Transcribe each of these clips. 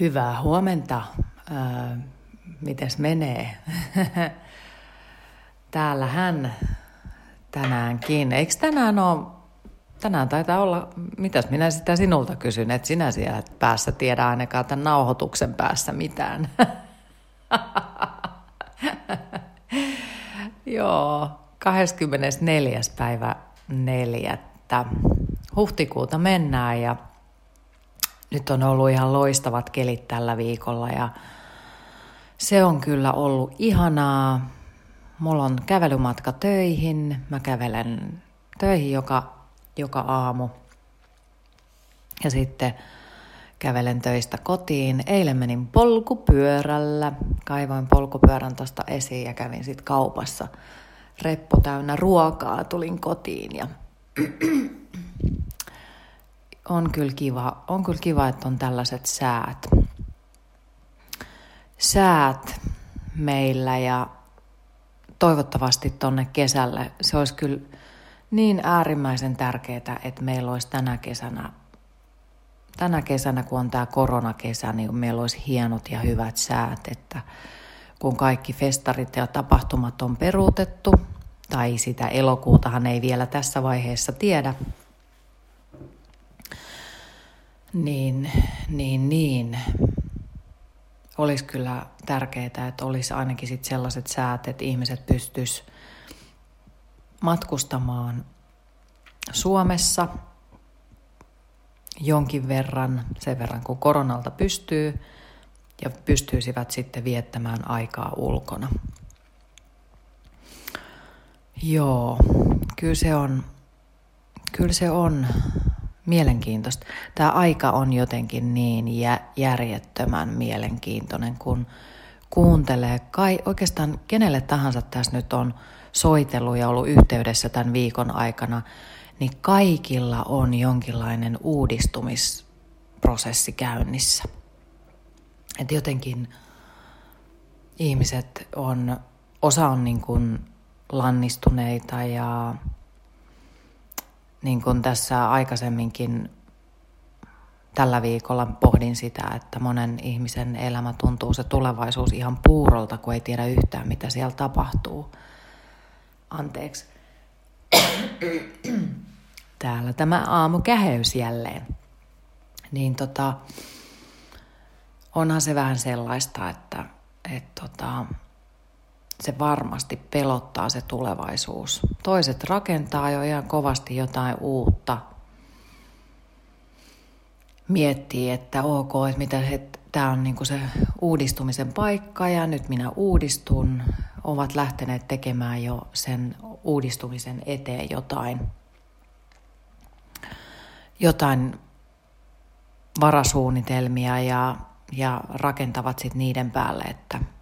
Hyvää huomenta. Öö, mites menee? Täällä hän tänäänkin. Eikö tänään ole, tänään taitaa olla, mitäs minä sitä sinulta kysyn, että sinä siellä päässä tiedä ainakaan tämän nauhoituksen päässä mitään. Joo, 24. päivä 4. huhtikuuta mennään ja nyt on ollut ihan loistavat kelit tällä viikolla ja se on kyllä ollut ihanaa. Mulla on kävelymatka töihin. Mä kävelen töihin joka, joka aamu. Ja sitten kävelen töistä kotiin. Eilen menin polkupyörällä. Kaivoin polkupyörän tuosta esiin ja kävin sitten kaupassa. Reppu täynnä ruokaa tulin kotiin ja on kyllä kiva, on kyllä kiva, että on tällaiset säät. Säät meillä ja toivottavasti tonne kesälle. Se olisi kyllä niin äärimmäisen tärkeää, että meillä olisi tänä kesänä, tänä kesänä kun on tämä koronakesä, niin meillä olisi hienot ja hyvät säät, että kun kaikki festarit ja tapahtumat on peruutettu, tai sitä elokuutahan ei vielä tässä vaiheessa tiedä, niin, niin, niin. Olisi kyllä tärkeää, että olisi ainakin sit sellaiset säät, että ihmiset pystyis matkustamaan Suomessa jonkin verran, sen verran kun koronalta pystyy, ja pystyisivät sitten viettämään aikaa ulkona. Joo, kyllä se on, kyllä se on mielenkiintoista. Tämä aika on jotenkin niin järjettömän mielenkiintoinen, kun kuuntelee kai oikeastaan kenelle tahansa tässä nyt on soitellut ja ollut yhteydessä tämän viikon aikana, niin kaikilla on jonkinlainen uudistumisprosessi käynnissä. Että jotenkin ihmiset on, osa on niin kuin lannistuneita ja niin kuin tässä aikaisemminkin tällä viikolla pohdin sitä, että monen ihmisen elämä tuntuu se tulevaisuus ihan puurolta, kun ei tiedä yhtään, mitä siellä tapahtuu. Anteeksi. Täällä tämä aamu käheys jälleen. Niin tota, onhan se vähän sellaista, että, että tota, se varmasti pelottaa se tulevaisuus. Toiset rakentaa jo ihan kovasti jotain uutta. Miettii, että ok, että mitä tämä on niinku se uudistumisen paikka ja nyt minä uudistun. Ovat lähteneet tekemään jo sen uudistumisen eteen jotain, jotain varasuunnitelmia ja, ja rakentavat sitten niiden päälle, että –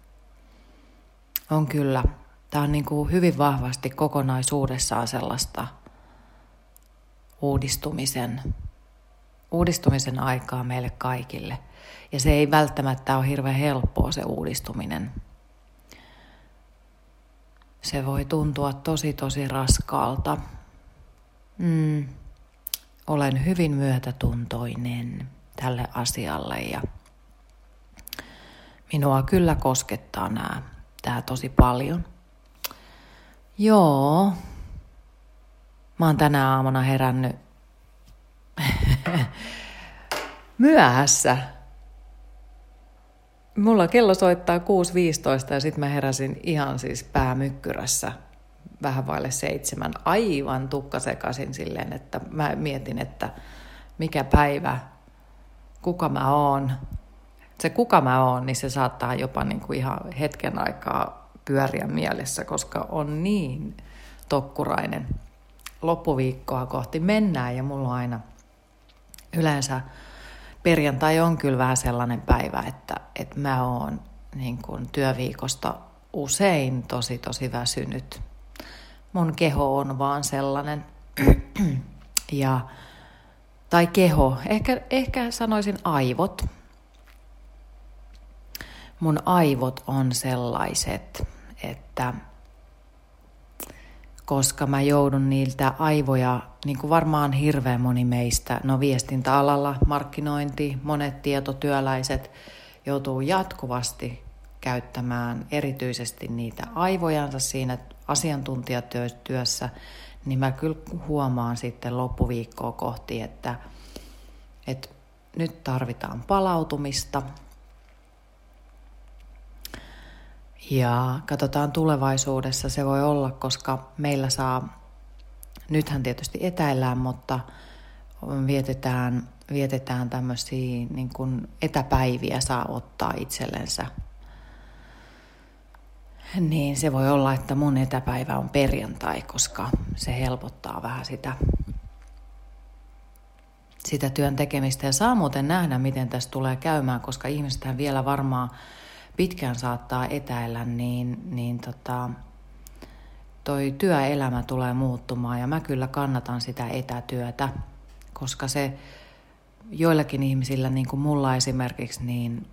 on kyllä. Tämä on niin kuin hyvin vahvasti kokonaisuudessaan sellaista uudistumisen, uudistumisen aikaa meille kaikille. Ja se ei välttämättä ole hirveän helppoa se uudistuminen. Se voi tuntua tosi tosi raskaalta. Mm. Olen hyvin myötätuntoinen tälle asialle ja minua kyllä koskettaa nämä riittää tosi paljon. Joo. Mä oon tänä aamuna herännyt myöhässä. Mulla kello soittaa 6.15 ja sitten mä heräsin ihan siis päämykkyrässä vähän vaille seitsemän. Aivan tukkasekaisin silleen, että mä mietin, että mikä päivä, kuka mä oon, se kuka mä oon, niin se saattaa jopa niin kuin ihan hetken aikaa pyöriä mielessä, koska on niin tokkurainen. Loppuviikkoa kohti mennään ja mulla on aina yleensä perjantai on kyllä vähän sellainen päivä, että, että mä oon niin kuin työviikosta usein tosi tosi väsynyt. Mun keho on vaan sellainen. ja, tai keho, ehkä, ehkä sanoisin aivot mun aivot on sellaiset, että koska mä joudun niiltä aivoja, niin kuin varmaan hirveän moni meistä, no viestintäalalla, markkinointi, monet tietotyöläiset joutuu jatkuvasti käyttämään erityisesti niitä aivojansa siinä asiantuntijatyössä, niin mä kyllä huomaan sitten loppuviikkoa kohti, että, että nyt tarvitaan palautumista. Ja katsotaan tulevaisuudessa, se voi olla, koska meillä saa, nythän tietysti etäillään, mutta vietetään, vietetään tämmöisiä niin kuin etäpäiviä saa ottaa itsellensä. Niin se voi olla, että mun etäpäivä on perjantai, koska se helpottaa vähän sitä sitä työn tekemistä. Ja saa muuten nähdä, miten tässä tulee käymään, koska ihmisethän vielä varmaan pitkään saattaa etäillä, niin, niin tota, toi työelämä tulee muuttumaan ja mä kyllä kannatan sitä etätyötä, koska se joillakin ihmisillä, niin kuin mulla esimerkiksi, niin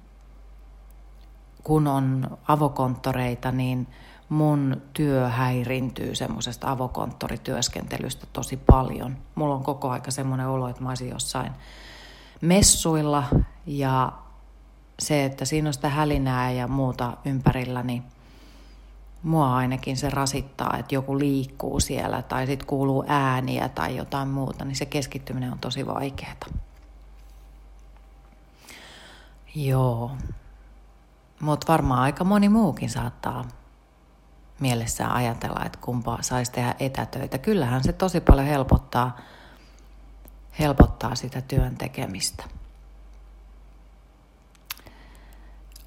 kun on avokonttoreita, niin mun työ häirintyy semmoisesta avokonttorityöskentelystä tosi paljon. Mulla on koko aika semmoinen olo, että mä olisin jossain messuilla ja se, että siinä on sitä hälinää ja muuta ympärillä, niin mua ainakin se rasittaa, että joku liikkuu siellä tai sitten kuuluu ääniä tai jotain muuta, niin se keskittyminen on tosi vaikeaa. Joo. Mutta varmaan aika moni muukin saattaa mielessään ajatella, että kumpa saisi tehdä etätöitä. Kyllähän se tosi paljon helpottaa, helpottaa sitä työn tekemistä.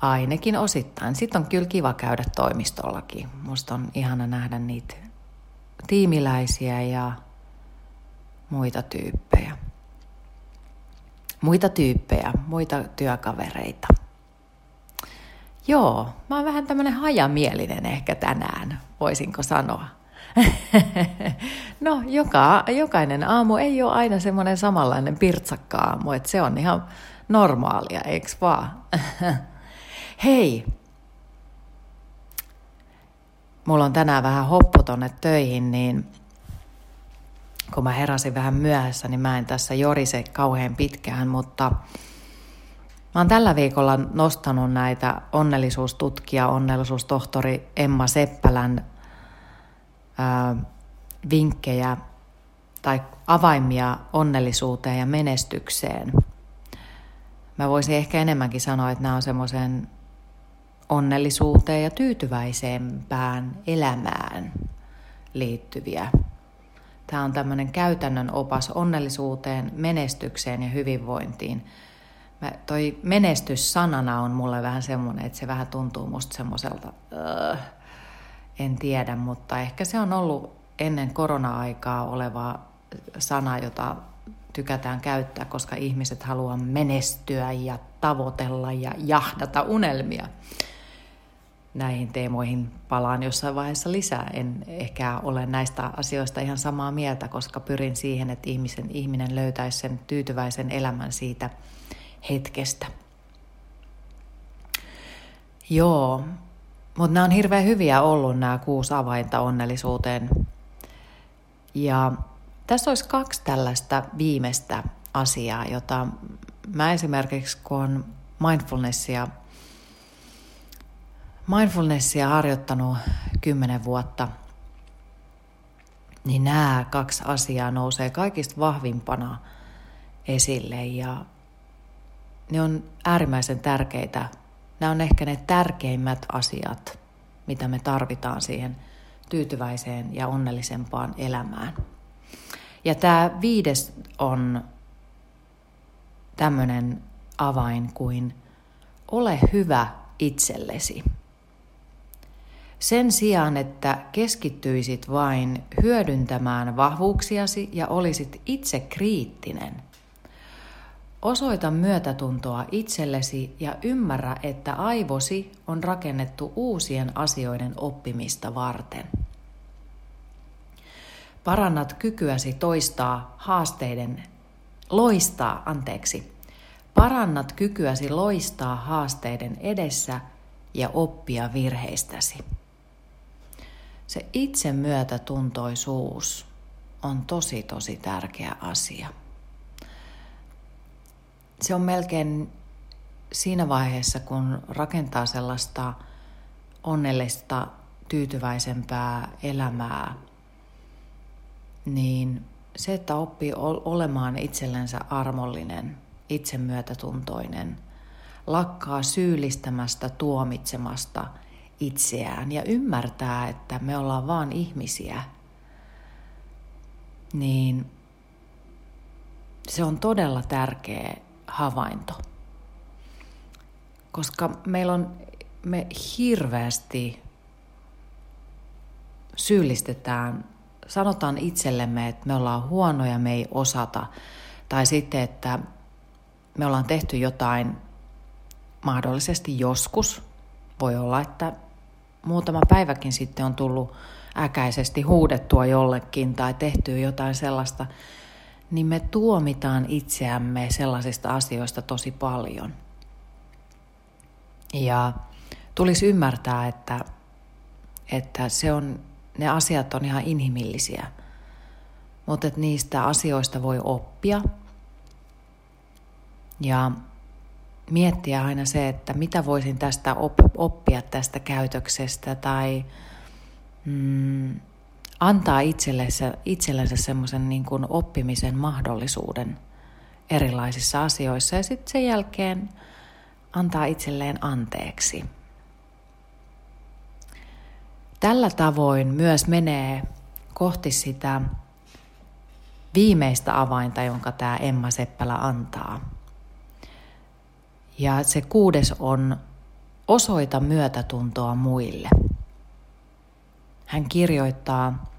Ainakin osittain. Sitten on kyllä kiva käydä toimistollakin. Musta on ihana nähdä niitä tiimiläisiä ja muita tyyppejä. Muita tyyppejä, muita työkavereita. Joo, mä oon vähän tämmönen hajamielinen ehkä tänään, voisinko sanoa. no, joka, jokainen aamu ei ole aina semmoinen samanlainen pirtsakka-aamu, että se on ihan normaalia, eikö vaan? Hei, mulla on tänään vähän hoppu tonne töihin, niin kun mä heräsin vähän myöhässä, niin mä en tässä jorise kauhean pitkään, mutta Mä oon tällä viikolla nostanut näitä onnellisuustutkija, onnellisuustohtori Emma Seppälän ää, vinkkejä tai avaimia onnellisuuteen ja menestykseen. Mä voisin ehkä enemmänkin sanoa, että nämä on semmoisen onnellisuuteen ja tyytyväisempään elämään liittyviä. Tämä on tämmöinen käytännön opas onnellisuuteen, menestykseen ja hyvinvointiin – Mä, toi menestys sanana on mulle vähän semmoinen, että se vähän tuntuu musta semmoiselta, uh, en tiedä, mutta ehkä se on ollut ennen korona-aikaa oleva sana, jota tykätään käyttää, koska ihmiset haluaa menestyä ja tavoitella ja jahdata unelmia. Näihin teemoihin palaan jossain vaiheessa lisää. En ehkä ole näistä asioista ihan samaa mieltä, koska pyrin siihen, että ihmisen, ihminen löytäisi sen tyytyväisen elämän siitä – hetkestä. Joo, mutta nämä on hirveän hyviä ollut nämä kuusi avainta onnellisuuteen. Ja tässä olisi kaksi tällaista viimeistä asiaa, jota mä esimerkiksi kun mindfulnessia, mindfulnessia harjoittanut kymmenen vuotta, niin nämä kaksi asiaa nousee kaikista vahvimpana esille ja ne on äärimmäisen tärkeitä. Nämä on ehkä ne tärkeimmät asiat, mitä me tarvitaan siihen tyytyväiseen ja onnellisempaan elämään. Ja tämä viides on tämmöinen avain kuin ole hyvä itsellesi. Sen sijaan, että keskittyisit vain hyödyntämään vahvuuksiasi ja olisit itse kriittinen – Osoita myötätuntoa itsellesi ja ymmärrä, että aivosi on rakennettu uusien asioiden oppimista varten. Parannat kykyäsi toistaa haasteiden, loistaa, anteeksi, parannat kykyäsi loistaa haasteiden edessä ja oppia virheistäsi. Se itsemyötätuntoisuus on tosi tosi tärkeä asia. Se on melkein siinä vaiheessa, kun rakentaa sellaista onnellista, tyytyväisempää elämää, niin se, että oppii olemaan itsellensä armollinen, itsemyötätuntoinen, lakkaa syyllistämästä, tuomitsemasta itseään ja ymmärtää, että me ollaan vaan ihmisiä, niin se on todella tärkeä havainto. Koska meillä on, me hirveästi syyllistetään sanotaan itsellemme, että me ollaan huonoja, me ei osata, tai sitten, että me ollaan tehty jotain mahdollisesti joskus. Voi olla, että muutama päiväkin sitten on tullut äkäisesti huudettua jollekin tai tehty jotain sellaista, niin me tuomitaan itseämme sellaisista asioista tosi paljon. Ja tulisi ymmärtää, että, että se on ne asiat on ihan inhimillisiä. Mutta että niistä asioista voi oppia ja miettiä aina se, että mitä voisin tästä oppia tästä käytöksestä tai mm, antaa itsellensä, itsellensä semmoisen niin kuin oppimisen mahdollisuuden erilaisissa asioissa ja sitten sen jälkeen antaa itselleen anteeksi. Tällä tavoin myös menee kohti sitä viimeistä avainta, jonka tämä Emma Seppälä antaa. Ja se kuudes on osoita myötätuntoa muille. Hän kirjoittaa,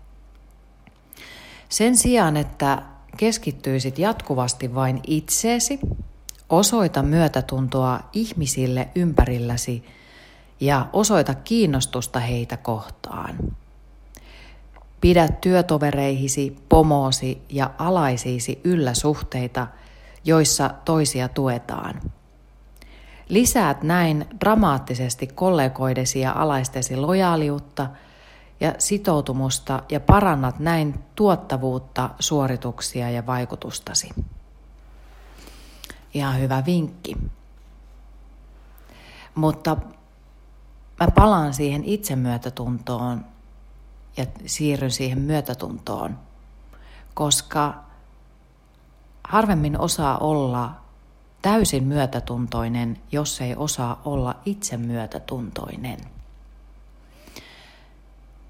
sen sijaan, että keskittyisit jatkuvasti vain itseesi, osoita myötätuntoa ihmisille ympärilläsi – ja osoita kiinnostusta heitä kohtaan. Pidä työtovereihisi, pomoosi ja alaisiisi yllä suhteita, joissa toisia tuetaan. Lisäät näin dramaattisesti kollegoidesi ja alaistesi lojaaliutta ja sitoutumusta ja parannat näin tuottavuutta, suorituksia ja vaikutustasi. Ihan hyvä vinkki. Mutta mä palaan siihen itsemyötätuntoon ja siirryn siihen myötätuntoon, koska harvemmin osaa olla täysin myötätuntoinen, jos ei osaa olla itsemyötätuntoinen.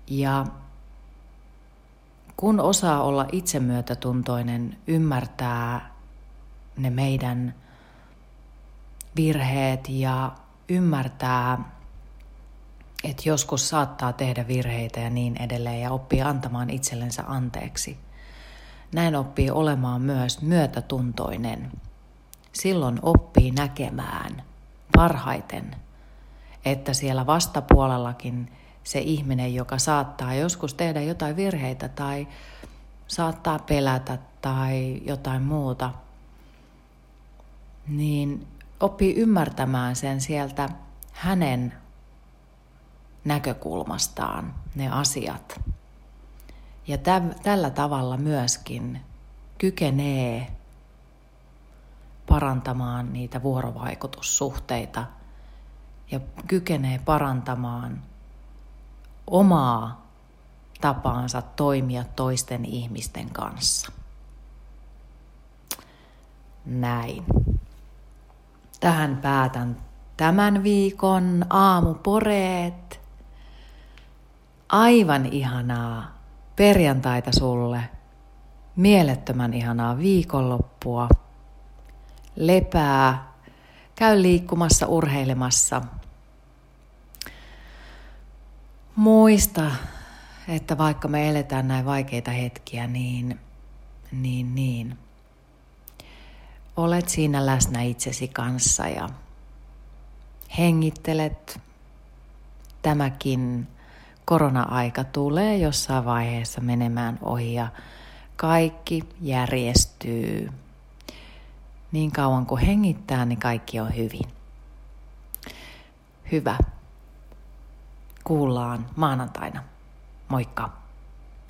Ja kun osaa olla itsemyötätuntoinen, ymmärtää ne meidän virheet ja ymmärtää että joskus saattaa tehdä virheitä ja niin edelleen ja oppii antamaan itsellensä anteeksi. Näin oppii olemaan myös myötätuntoinen. Silloin oppii näkemään parhaiten, että siellä vastapuolellakin se ihminen, joka saattaa joskus tehdä jotain virheitä tai saattaa pelätä tai jotain muuta, niin oppii ymmärtämään sen sieltä hänen näkökulmastaan ne asiat. Ja täm, tällä tavalla myöskin kykenee parantamaan niitä vuorovaikutussuhteita ja kykenee parantamaan omaa tapaansa toimia toisten ihmisten kanssa. Näin. Tähän päätän tämän viikon aamuporeet. Aivan ihanaa perjantaita sulle. Mielettömän ihanaa viikonloppua. Lepää. Käy liikkumassa, urheilemassa. Muista, että vaikka me eletään näin vaikeita hetkiä, niin, niin, niin, olet siinä läsnä itsesi kanssa ja hengittelet tämäkin korona-aika tulee jossain vaiheessa menemään ohi ja kaikki järjestyy. Niin kauan kuin hengittää, niin kaikki on hyvin. Hyvä. Kuullaan maanantaina. Moikka!